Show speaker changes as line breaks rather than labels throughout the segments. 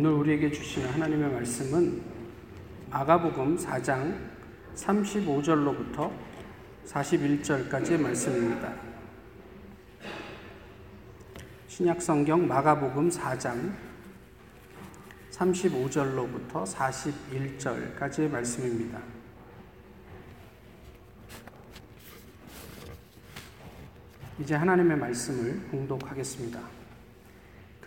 오늘 우리에게 주시는 하나님의 말씀은 마가복음 4장 35절로부터 41절까지의 말씀입니다. 신약 성경 마가복음 4장 35절로부터 41절까지의 말씀입니다. 이제 하나님의 말씀을 봉독하겠습니다.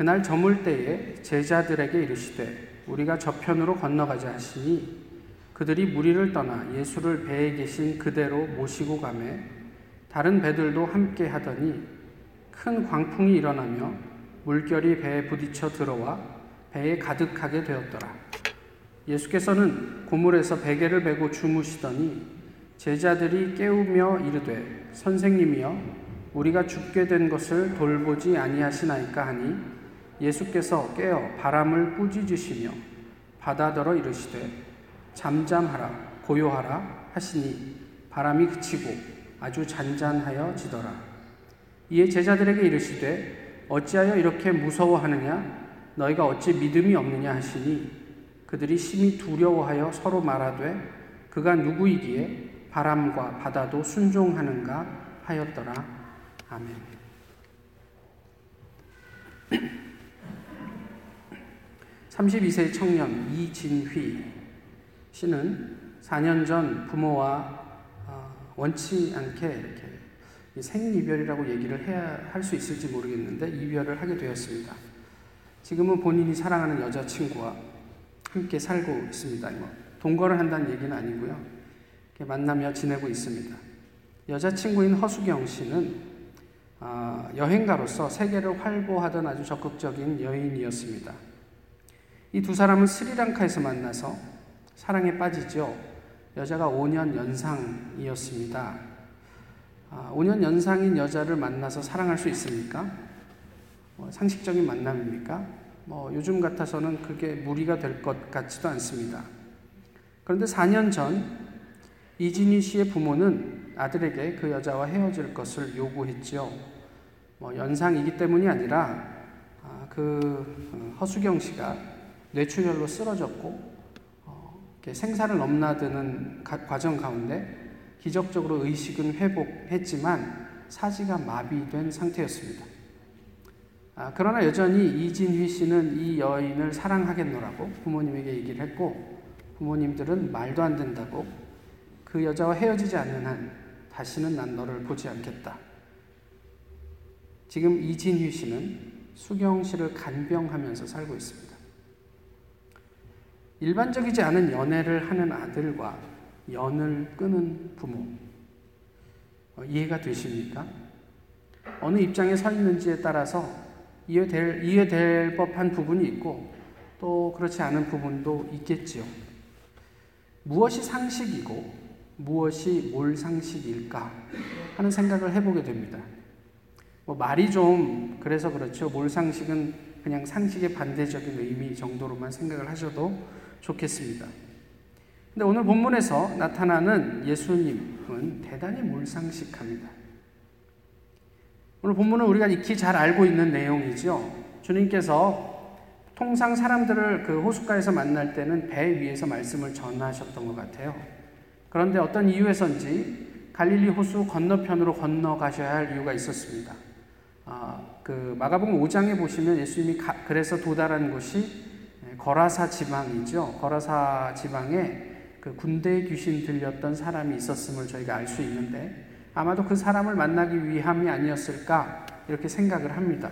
그날 저물 때에 제자들에게 이르시되 우리가 저편으로 건너가자 하시니 그들이 무리를 떠나 예수를 배에 계신 그대로 모시고 가매 다른 배들도 함께 하더니 큰 광풍이 일어나며 물결이 배에 부딪혀 들어와 배에 가득하게 되었더라. 예수께서는 고물에서 베개를 베고 주무시더니 제자들이 깨우며 이르되 선생님이여 우리가 죽게 된 것을 돌보지 아니하시나이까 하니 예수께서 깨어 바람을 꾸짖으시며 바다더러 이르시되 잠잠하라 고요하라 하시니 바람이 그치고 아주 잔잔하여 지더라. 이에 제자들에게 이르시되 어찌하여 이렇게 무서워하느냐? 너희가 어찌 믿음이 없느냐 하시니 그들이 심히 두려워하여 서로 말하되 그가 누구이기에 바람과 바다도 순종하는가 하였더라. 아멘. 32세 청년 이진휘 씨는 4년 전 부모와 어, 원치 않게 이렇게 생이별이라고 얘기를 해야 할 수 있을지 모르겠는데 이별을 하게 되었습니다. 지금은 본인이 사랑하는 여자친구와 함께 살고 있습니다. 뭐 동거를 한다는 얘기는 아니고요. 만나며 지내고 있습니다. 여자친구인 허수경 씨는 아, 여행가로서 세계를 활보하던 아주 적극적인 여인이었습니다. 이 두 사람은 스리랑카에서 만나서 사랑에 빠지죠. 여자가 5년 연상이었습니다. 5년 아, 연상인 여자를 만나서 사랑할 수 있습니까? 뭐 상식적인 만남입니까? 뭐 요즘 같아서는 그게 무리가 될 것 같지도 않습니다. 그런데 4년 전 이진희 씨의 부모는 아들에게 그 여자와 헤어질 것을 요구했지요. 뭐 연상이기 때문이 아니라 아, 그 어, 허수경 씨가 뇌출혈로 쓰러졌고 어, 생사를 넘나드는 과정 가운데 기적적으로 의식은 회복했지만 사지가 마비된 상태였습니다. 아, 그러나 여전히 이진휘 씨는 이 여인을 사랑하겠노라고 부모님에게 얘기를 했고 부모님들은 말도 안 된다고 그 여자와 헤어지지 않는 한 다시는 난 너를 보지 않겠다. 지금 이진휘 씨는 수경 씨를 간병하면서 살고 있습니다. 일반적이지 않은 연애를 하는 아들과 연을 끄는 부모. 어, 이해가 되십니까? 어느 입장에 서 있는지에 따라서 이해될, 이해될 법한 부분이 있고 또 그렇지 않은 부분도 있겠지요. 무엇이 상식이고 무엇이 몰상식일까 하는 생각을 해보게 됩니다. 뭐 말이 좀 그래서 그렇죠. 몰상식은 그냥 상식의 반대적인 의미 정도로만 생각을 하셔도 좋겠습니다. 근데 오늘 본문에서 나타나는 예수님은 대단히 몰상식합니다. 오늘 본문은 우리가 익히 잘 알고 있는 내용이죠. 주님께서 통상 사람들을 그 호숫가에서 만날 때는 배 위에서 말씀을 전하셨던 것 같아요. 그런데 어떤 이유에선지 갈릴리 호수 건너편으로 건너가셔야 할 이유가 있었습니다. 아, 그 마가복음 5장에 보시면 예수님이 가, 그래서 도달한 곳이 예, 거라사 지방이죠. 거라사 지방에 그 군대 귀신 들렸던 사람이 있었음을 저희가 알 수 있는데 아마도 그 사람을 만나기 위함이 아니었을까 이렇게 생각을 합니다.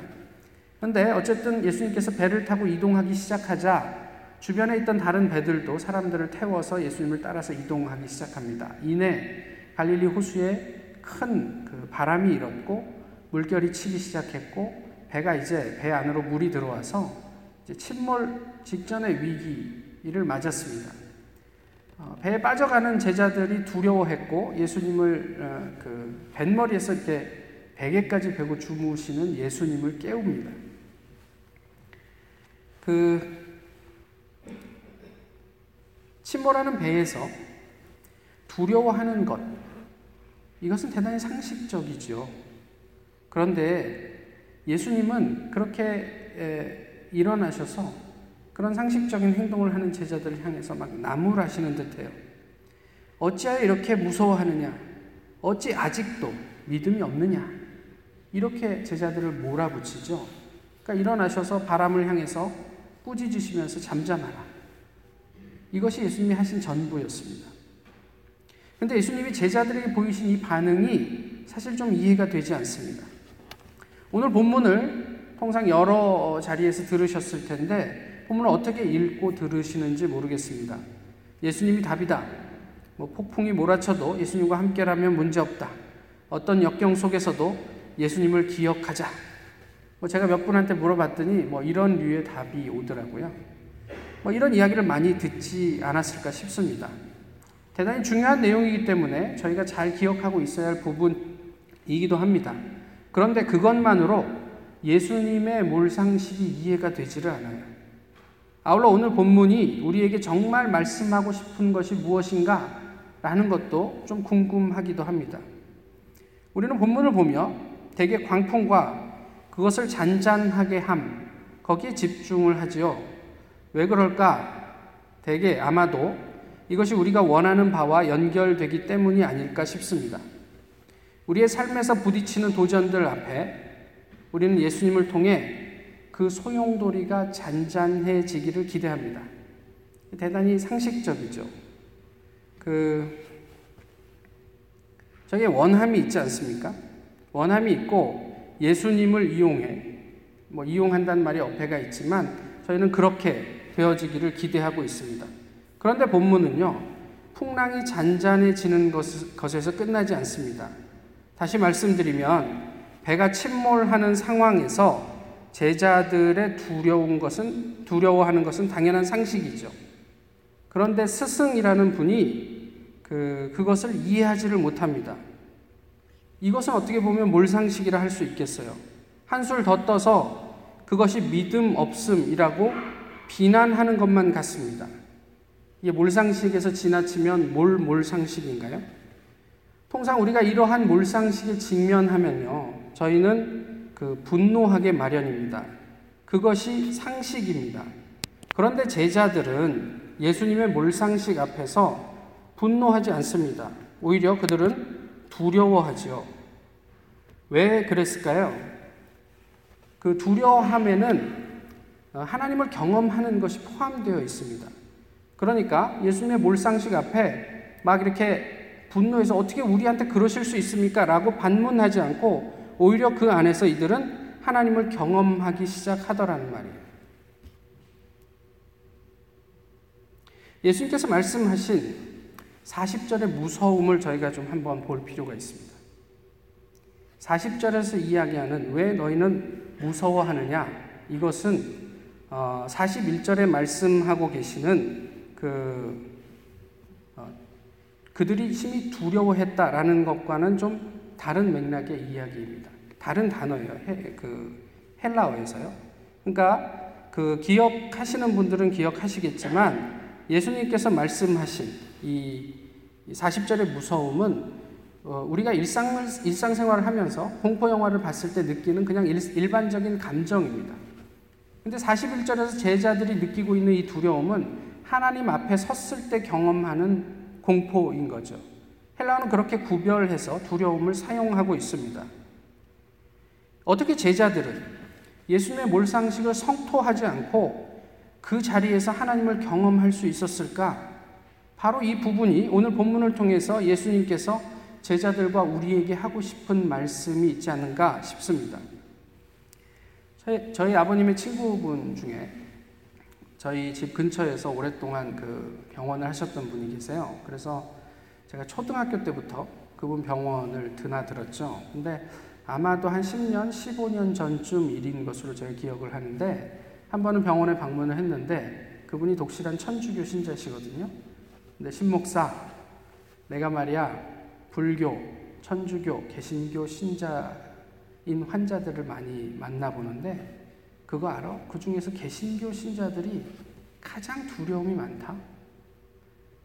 그런데 어쨌든 예수님께서 배를 타고 이동하기 시작하자 주변에 있던 다른 배들도 사람들을 태워서 예수님을 따라서 이동하기 시작합니다. 이내 갈릴리 호수에 큰 그 바람이 일었고 물결이 치기 시작했고 배가 이제 배 안으로 물이 들어와서 침몰 직전의 위기를 맞았습니다. 어, 배에 빠져가는 제자들이 두려워했고 예수님을 어, 그 뱃머리에서 이렇게 베개까지 베고 주무시는 예수님을 깨웁니다. 그 침몰하는 배에서 두려워하는 것 이것은 대단히 상식적이죠. 그런데 예수님은 그렇게 일어나셔서 그런 상식적인 행동을 하는 제자들을 향해서 막 나무라시는 듯해요. 어찌하여 이렇게 무서워하느냐? 어찌 아직도 믿음이 없느냐? 이렇게 제자들을 몰아붙이죠. 그러니까 일어나셔서 바람을 향해서 꾸짖으시면서 잠잠하라. 이것이 예수님이 하신 전부였습니다. 근데 예수님이 제자들에게 보이신 이 반응이 사실 좀 이해가 되지 않습니다. 오늘 본문을 통상 여러 자리에서 들으셨을 텐데 본문을 어떻게 읽고 들으시는지 모르겠습니다. 예수님이 답이다. 뭐 폭풍이 몰아쳐도 예수님과 함께라면 문제없다. 어떤 역경 속에서도 예수님을 기억하자. 뭐 제가 몇 분한테 물어봤더니 뭐 이런 류의 답이 오더라고요. 뭐 이런 이야기를 많이 듣지 않았을까 싶습니다. 대단히 중요한 내용이기 때문에 저희가 잘 기억하고 있어야 할 부분이기도 합니다. 그런데 그것만으로 예수님의 몰상식이 이해가 되지를 않아요. 아울러 오늘 본문이 우리에게 정말 말씀하고 싶은 것이 무엇인가 라는 것도 좀 궁금하기도 합니다. 우리는 본문을 보며 대개 광풍과 그것을 잔잔하게 함, 거기에 집중을 하지요. 왜 그럴까? 대개 아마도 이것이 우리가 원하는 바와 연결되기 때문이 아닐까 싶습니다. 우리의 삶에서 부딪히는 도전들 앞에 우리는 예수님을 통해 그 소용돌이가 잔잔해지기를 기대합니다. 대단히 상식적이죠. 그, 저게 원함이 있지 않습니까? 원함이 있고 예수님을 이용해, 뭐 이용한다는 말이 어폐가 있지만 저희는 그렇게 되어지기를 기대하고 있습니다. 그런데 본문은요, 풍랑이 잔잔해지는 것, 에서 끝나지 않습니다. 다시 말씀드리면, 배가 침몰하는 상황에서 제자들의 두려운 것은, 두려워하는 것은 당연한 상식이죠. 그런데 스승이라는 분이 그, 그것을 이해하지를 못합니다. 이것은 어떻게 보면 몰상식이라 할 수 있겠어요. 한술 더 떠서 그것이 믿음 없음이라고 비난하는 것만 같습니다. 이게 몰상식에서 지나치면 몰 몰상식인가요? 통상 우리가 이러한 몰상식에 직면하면요, 저희는 그 분노하게 마련입니다. 그것이 상식입니다. 그런데 제자들은 예수님의 몰상식 앞에서 분노하지 않습니다. 오히려 그들은 두려워하지요. 왜 그랬을까요? 그 두려워함에는 하나님을 경험하는 것이 포함되어 있습니다. 그러니까 예수님의 몰상식 앞에 막 이렇게 분노해서 어떻게 우리한테 그러실 수 있습니까? 라고 반문하지 않고 오히려 그 안에서 이들은 하나님을 경험하기 시작하더라는 말이에요. 예수님께서 말씀하신 40절의 무서움을 저희가 좀 한번 볼 필요가 있습니다. 40절에서 이야기하는 왜 너희는 무서워하느냐? 이것은 41절에 어, 말씀하고 계시는 그 어, 그들이 심히 두려워했다라는 것과는 좀 다른 맥락의 이야기입니다. 다른 단어예요. 해, 그 헬라어에서요. 그러니까 그 기억하시는 분들은 기억하시겠지만 예수님께서 말씀하신 이 40절의 무서움은 어, 우리가 일상, 일상생활을 하면서 공포 영화를 봤을 때 느끼는 그냥 일, 일반적인 감정입니다. 근데 41절에서 제자들이 느끼고 있는 이 두려움은 하나님 앞에 섰을 때 경험하는 공포인 거죠. 헬라어는 그렇게 구별해서 두려움을 사용하고 있습니다. 어떻게 제자들은 예수님의 몰상식을 성토하지 않고 그 자리에서 하나님을 경험할 수 있었을까? 바로 이 부분이 오늘 본문을 통해서 예수님께서 제자들과 우리에게 하고 싶은 말씀이 있지 않는가 싶습니다. 저희, 저희 아버님의 친구분 중에 저희 집 근처에서 오랫동안 그 병원을 하셨던 분이 계세요. 그래서 제가 초등학교 때부터 그분 병원을 드나들었죠. 근데 아마도 한 10년, 15년 전쯤 일인 것으로 제가 기억을 하는데 한 번은 병원에 방문을 했는데 그분이 독실한 천주교 신자시거든요. 근데 신목사, 내가 말이야 불교, 천주교, 개신교 신자인 환자들을 많이 만나보는데 그거 알아? 그 중에서 개신교 신자들이 가장 두려움이 많다.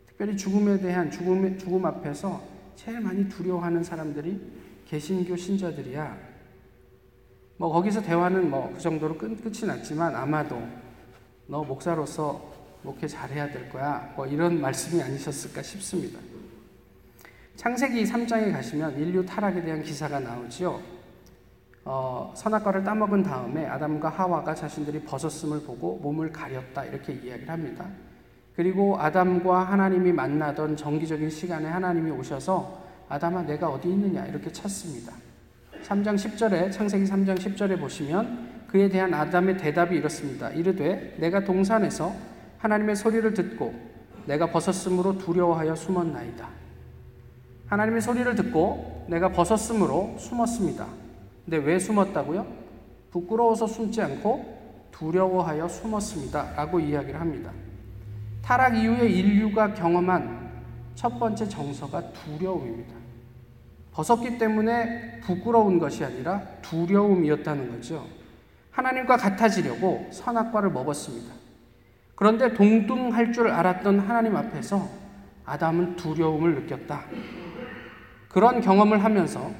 특별히 죽음에 대한 죽음, 죽음 앞에서 제일 많이 두려워하는 사람들이 개신교 신자들이야. 뭐 거기서 대화는 뭐 그 정도로 끝, 끝이 났지만 아마도 너 목사로서 목회 잘해야 될 거야. 뭐 이런 말씀이 아니셨을까 싶습니다. 창세기 3장에 가시면 인류 타락에 대한 기사가 나오지요. 어, 선악과를 따먹은 다음에 아담과 하와가 자신들이 벗었음을 보고 몸을 가렸다 이렇게 이야기를 합니다. 그리고 아담과 하나님이 만나던 정기적인 시간에 하나님이 오셔서 아담아 내가 어디 있느냐 이렇게 찾습니다. 3장 10절에 창세기 3장 10절에 보시면 그에 대한 아담의 대답이 이렇습니다. 이르되 내가 동산에서 하나님의 소리를 듣고 내가 벗었으므로 두려워하여 숨었나이다. 하나님의 소리를 듣고 내가 벗었으므로 숨었습니다. 근데 왜 숨었다고요? 부끄러워서 숨지 않고 두려워하여 숨었습니다. 라고 이야기를 합니다. 타락 이후에 인류가 경험한 첫 번째 정서가 두려움입니다. 벗었기 때문에 부끄러운 것이 아니라 두려움이었다는 거죠. 하나님과 같아지려고 선악과를 먹었습니다. 그런데 동등할 줄 알았던 하나님 앞에서 아담은 두려움을 느꼈다. 그런 경험을 하면서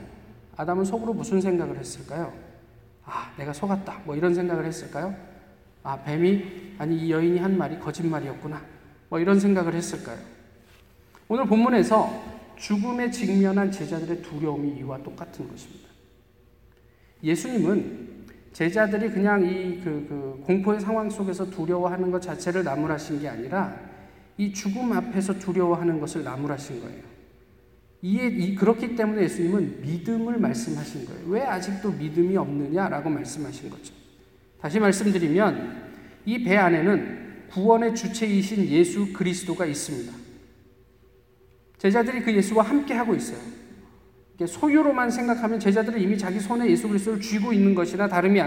아담은 속으로 무슨 생각을 했을까요? 아, 내가 속았다. 뭐 이런 생각을 했을까요? 아, 뱀이, 아니, 이 여인이 한 말이 거짓말이었구나. 뭐 이런 생각을 했을까요? 오늘 본문에서 죽음에 직면한 제자들의 두려움이 이와 똑같은 것입니다. 예수님은 제자들이 그냥 이 그 그 공포의 상황 속에서 두려워하는 것 자체를 나무라신 게 아니라 이 죽음 앞에서 두려워하는 것을 나무라신 거예요. 이에 이, 그렇기 때문에 예수님은 믿음을 말씀하신 거예요. 왜 아직도 믿음이 없느냐라고 말씀하신 거죠. 다시 말씀드리면 이 배 안에는 구원의 주체이신 예수 그리스도가 있습니다. 제자들이 그 예수와 함께 하고 있어요. 소유로만 생각하면 제자들은 이미 자기 손에 예수 그리스도를 쥐고 있는 것이나 다름이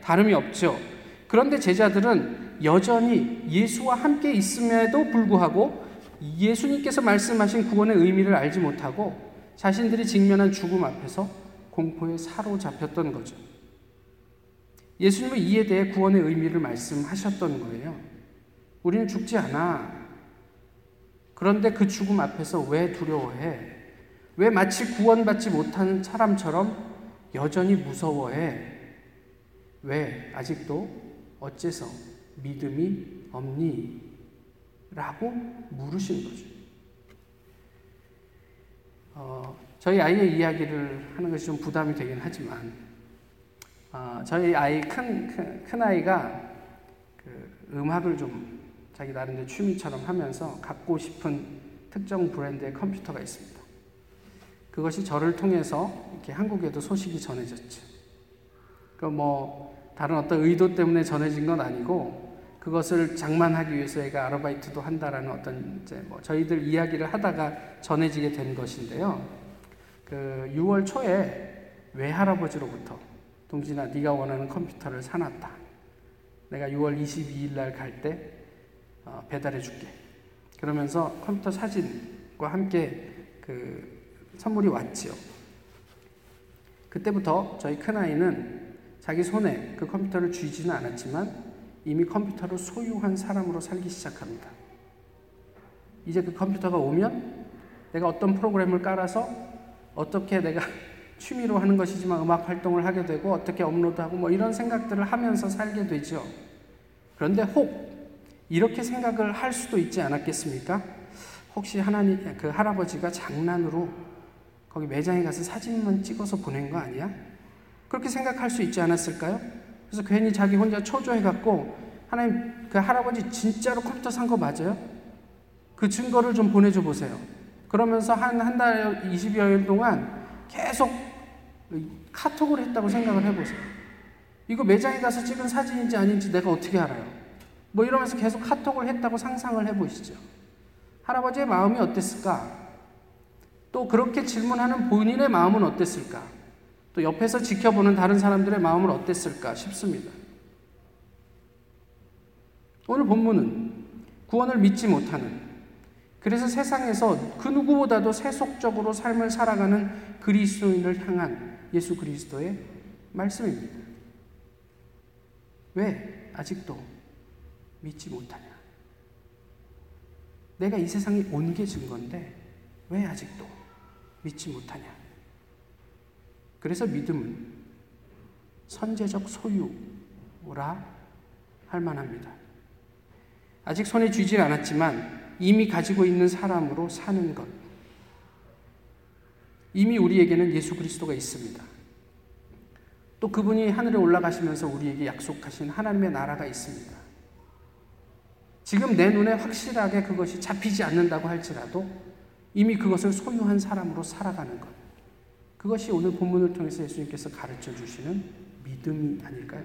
다름이 없죠. 그런데 제자들은 여전히 예수와 함께 있음에도 불구하고 예수님께서 말씀하신 구원의 의미를 알지 못하고 자신들이 직면한 죽음 앞에서 공포에 사로잡혔던 거죠. 예수님은 이에 대해 구원의 의미를 말씀하셨던 거예요. 우리는 죽지 않아. 그런데 그 죽음 앞에서 왜 두려워해? 왜 마치 구원받지 못한 사람처럼 여전히 무서워해? 왜 아직도 어째서 믿음이 없니? 라고 물으신 거죠. 어, 저희 아이의 이야기를 하는 것이 좀 부담이 되긴 하지만, 어, 저희 아이 큰, 큰, 큰 아이가 그 음악을 좀 자기 나름대로 취미처럼 하면서 갖고 싶은 특정 브랜드의 컴퓨터가 있습니다. 그것이 저를 통해서 이렇게 한국에도 소식이 전해졌죠. 그 뭐, 다른 어떤 의도 때문에 전해진 건 아니고, 그것을 장만하기 위해서 애가 아르바이트도 한다라는 어떤 이제 뭐 저희들 이야기를 하다가 전해지게 된 것인데요. 그 6월 초에 외할아버지로부터 동진아 네가 원하는 컴퓨터를 사놨다. 내가 6월 22일 날 갈때 어, 배달해 줄게. 그러면서 컴퓨터 사진과 함께 그 선물이 왔지요. 그때부터 저희 큰아이는 자기 손에 그 컴퓨터를 쥐지는 않았지만 이미 컴퓨터를 소유한 사람으로 살기 시작합니다. 이제 그 컴퓨터가 오면 내가 어떤 프로그램을 깔아서 어떻게 내가 취미로 하는 것이지만 음악 활동을 하게 되고 어떻게 업로드하고 뭐 이런 생각들을 하면서 살게 되죠. 그런데 혹 이렇게 생각을 할 수도 있지 않았겠습니까? 혹시 하나님 그 할아버지가 장난으로 거기 매장에 가서 사진만 찍어서 보낸 거 아니야? 그렇게 생각할 수 있지 않았을까요? 그래서 괜히 자기 혼자 초조해 갖고 하나님 그 할아버지 진짜로 컴퓨터 산 거 맞아요? 그 증거를 좀 보내줘 보세요. 그러면서 한 한 달 20여일 동안 계속 카톡을 했다고 생각을 해보세요. 이거 매장에 가서 찍은 사진인지 아닌지 내가 어떻게 알아요? 뭐 이러면서 계속 카톡을 했다고 상상을 해보시죠. 할아버지의 마음이 어땠을까? 또 그렇게 질문하는 본인의 마음은 어땠을까? 또 옆에서 지켜보는 다른 사람들의 마음은 어땠을까 싶습니다. 오늘 본문은 구원을 믿지 못하는 그래서 세상에서 그 누구보다도 세속적으로 삶을 살아가는 그리스도인을 향한 예수 그리스도의 말씀입니다. 왜 아직도 믿지 못하냐? 내가 이 세상에 온 게 증거인데 왜 아직도 믿지 못하냐? 그래서 믿음은 선제적 소유라 할 만합니다. 아직 손에 쥐질 않았지만 이미 가지고 있는 사람으로 사는 것. 이미 우리에게는 예수 그리스도가 있습니다. 또 그분이 하늘에 올라가시면서 우리에게 약속하신 하나님의 나라가 있습니다. 지금 내 눈에 확실하게 그것이 잡히지 않는다고 할지라도 이미 그것을 소유한 사람으로 살아가는 것. 그것이 오늘 본문을 통해서 예수님께서 가르쳐 주시는 믿음이 아닐까요?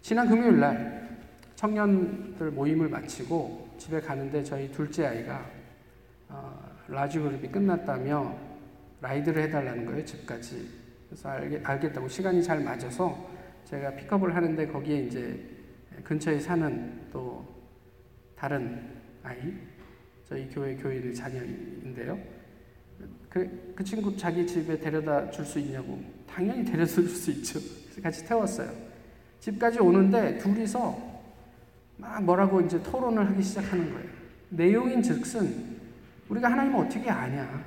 지난 금요일 날 청년들 모임을 마치고 집에 가는데 저희 둘째 아이가 어, 라디오 그룹이 끝났다며 라이드를 해달라는 거예요 집까지 그래서 알겠, 알겠다고 시간이 잘 맞아서 제가 픽업을 하는데 거기에 이제 근처에 사는 또 다른 아이 저희 교회 교인의 자녀인데요. 그, 그 친구 자기 집에 데려다 줄 수 있냐고 당연히 데려다 줄 수 있죠. 같이 태웠어요. 집까지 오는데 둘이서 막 뭐라고 이제 토론을 하기 시작하는 거예요. 내용인 즉슨 우리가 하나님을 어떻게 아냐?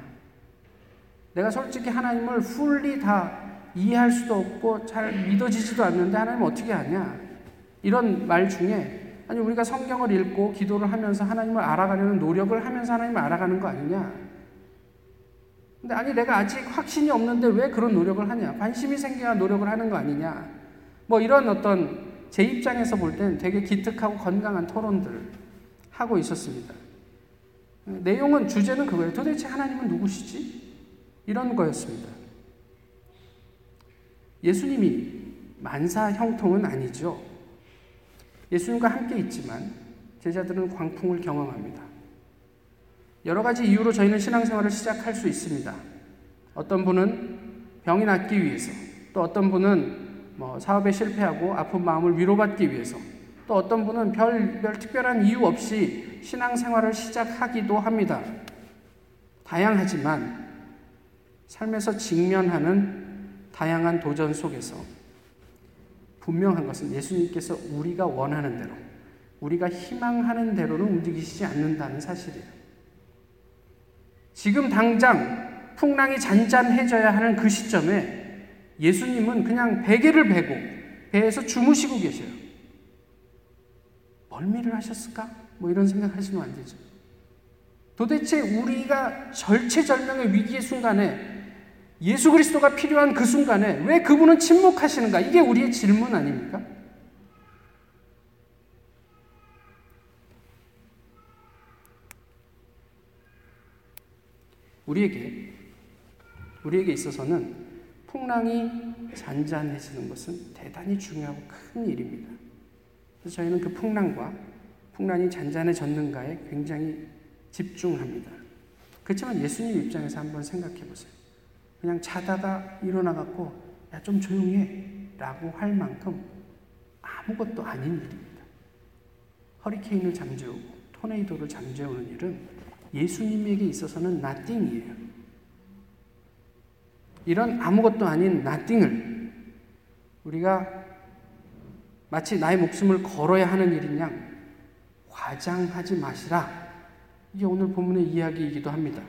내가 솔직히 하나님을 풀리 다 이해할 수도 없고 잘 믿어지지도 않는데 하나님 어떻게 아냐? 이런 말 중에 아니 우리가 성경을 읽고 기도를 하면서 하나님을 알아가려는 노력을 하면서 하나님을 알아가는 거 아니냐? 근데 아니 내가 아직 확신이 없는데 왜 그런 노력을 하냐? 관심이 생겨야 노력을 하는 거 아니냐? 뭐 이런 어떤 제 입장에서 볼 때는 되게 기특하고 건강한 토론들을 하고 있었습니다. 내용은 주제는 그거예요. 도대체 하나님은 누구시지? 이런 거였습니다. 예수님이 만사 형통은 아니죠. 예수님과 함께 있지만 제자들은 광풍을 경험합니다. 여러 가지 이유로 저희는 신앙생활을 시작할 수 있습니다. 어떤 분은 병이 낫기 위해서, 또 어떤 분은 뭐 사업에 실패하고 아픈 마음을 위로받기 위해서 또 어떤 분은 별, 별 특별한 이유 없이 신앙생활을 시작하기도 합니다. 다양하지만 삶에서 직면하는 다양한 도전 속에서 분명한 것은 예수님께서 우리가 원하는 대로, 우리가 희망하는 대로는 움직이시지 않는다는 사실이에요. 지금 당장 풍랑이 잔잔해져야 하는 그 시점에 예수님은 그냥 베개를 베고 배에서 주무시고 계셔요. 멀미를 하셨을까? 뭐 이런 생각하시면 안 되죠. 도대체 우리가 절체절명의 위기의 순간에 예수 그리스도가 필요한 그 순간에 왜 그분은 침묵하시는가? 이게 우리의 질문 아닙니까? 우리에게 우리에게 있어서는 풍랑이 잔잔해지는 것은 대단히 중요하고 큰 일입니다. 그래서 저희는 그 풍랑과 풍랑이 잔잔해졌는가에 굉장히 집중합니다. 그렇지만 예수님 입장에서 한번 생각해 보세요. 그냥 자다가 일어나갖고 야, 좀 조용해. 라고 할 만큼 아무것도 아닌 일입니다. 허리케인을 잠재우고 토네이도를 잠재우는 일은 예수님에게 있어서는 nothing이에요. 이런 아무것도 아닌 나띵을 우리가 마치 나의 목숨을 걸어야 하는 일인 양 과장하지 마시라. 이게 오늘 본문의 이야기이기도 합니다.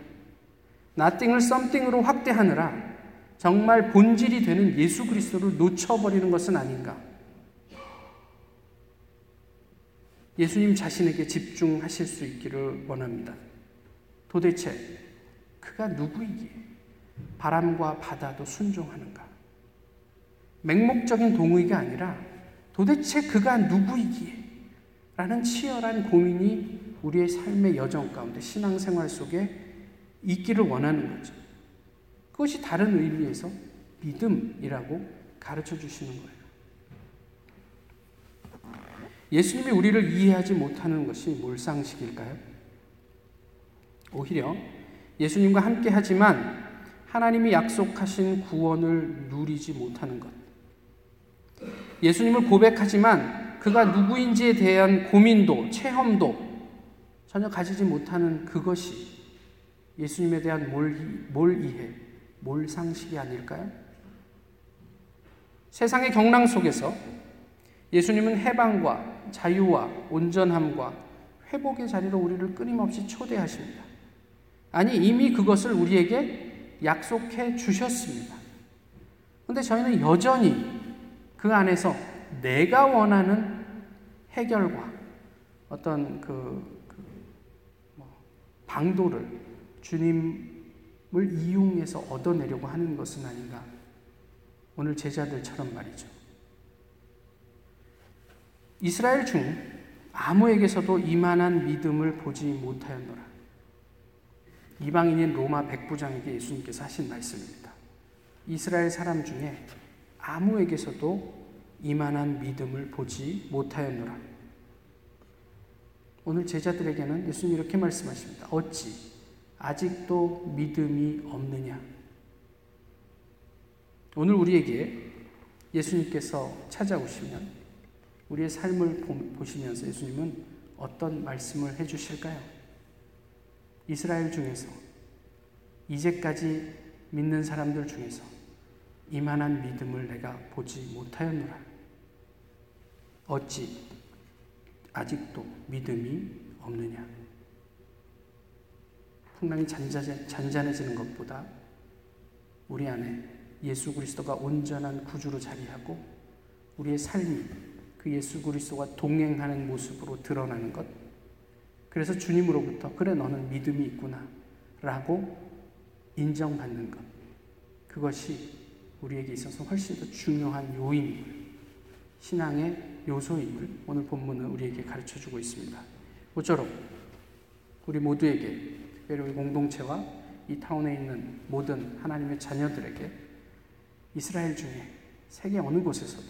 나띵을 썸띵으로 확대하느라 정말 본질이 되는 예수 그리스도를 놓쳐버리는 것은 아닌가. 예수님 자신에게 집중하실 수 있기를 원합니다. 도대체 그가 누구이기에 바람과 바다도 순종하는가? 맹목적인 동의가 아니라 도대체 그가 누구이기에? 라는 치열한 고민이 우리의 삶의 여정 가운데 신앙생활 속에 있기를 원하는 거죠. 그것이 다른 의미에서 믿음이라고 가르쳐 주시는 거예요. 예수님이 우리를 이해하지 못하는 것이 몰상식일까요? 오히려 예수님과 함께 하지만 하나님이 약속하신 구원을 누리지 못하는 것. 예수님을 고백하지만 그가 누구인지에 대한 고민도, 체험도 전혀 가지지 못하는 그것이 예수님에 대한 몰, 몰 이해, 몰상식이 아닐까요? 세상의 경랑 속에서 예수님은 해방과 자유와 온전함과 회복의 자리로 우리를 끊임없이 초대하십니다. 아니, 이미 그것을 우리에게 약속해 주셨습니다. 근데 저희는 여전히 그 안에서 내가 원하는 해결과 어떤 그, 그 뭐, 방도를 주님을 이용해서 얻어내려고 하는 것은 아닌가. 오늘 제자들처럼 말이죠. 이스라엘 중 아무에게서도 이만한 믿음을 보지 못하였노라. 이방인인 로마 백부장에게 예수님께서 하신 말씀입니다. 이스라엘 사람 중에 아무에게서도 이만한 믿음을 보지 못하였노라. 오늘 제자들에게는 예수님 이렇게 말씀하십니다. 어찌 아직도 믿음이 없느냐? 오늘 우리에게 예수님께서 찾아오시면 우리의 삶을 보시면서 예수님은 어떤 말씀을 해 주실까요? 이스라엘 중에서 이제까지 믿는 사람들 중에서 이만한 믿음을 내가 보지 못하였노라. 어찌 아직도 믿음이 없느냐? 풍랑이 잔잔 해지는 것보다 우리 안에 예수 그리스도가 온전한 구주로 자리하고 우리의 삶이 그 예수 그리스도와 동행하는 모습으로 드러나는 것. 그래서 주님으로부터 그래 너는 믿음이 있구나 라고 인정받는 것. 그것이 우리에게 있어서 훨씬 더 중요한 요인임을 신앙의 요소임을 오늘 본문은 우리에게 가르쳐 주고 있습니다. 모쪼록 우리 모두에게 특별히 우리 공동체와 이 타운에 있는 모든 하나님의 자녀들에게 이스라엘 중에 세계 어느 곳에서도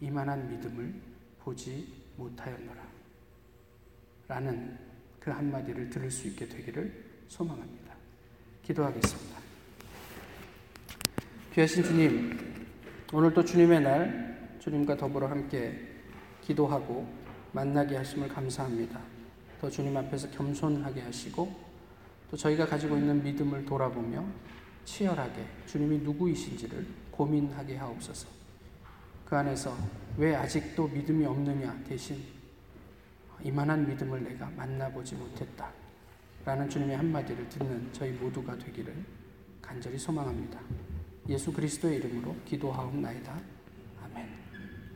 이만한 믿음을 보지 못하였노라. 라는 그 한마디를 들을 수 있게 되기를 소망합니다. 기도하겠습니다. 귀하신 주님, 오늘도 주님의 날, 주님과 더불어 함께 기도하고 만나게 하심을 감사합니다. 더 주님 앞에서 겸손하게 하시고 또 저희가 가지고 있는 믿음을 돌아보며 치열하게 주님이 누구이신지를 고민하게 하옵소서. 그 안에서 왜 아직도 믿음이 없느냐 대신 이만한 믿음을 내가 만나보지 못했다. 라는 주님의 한마디를 듣는 저희 모두가 되기를 간절히 소망합니다. 예수 그리스도의 이름으로 기도하옵나이다.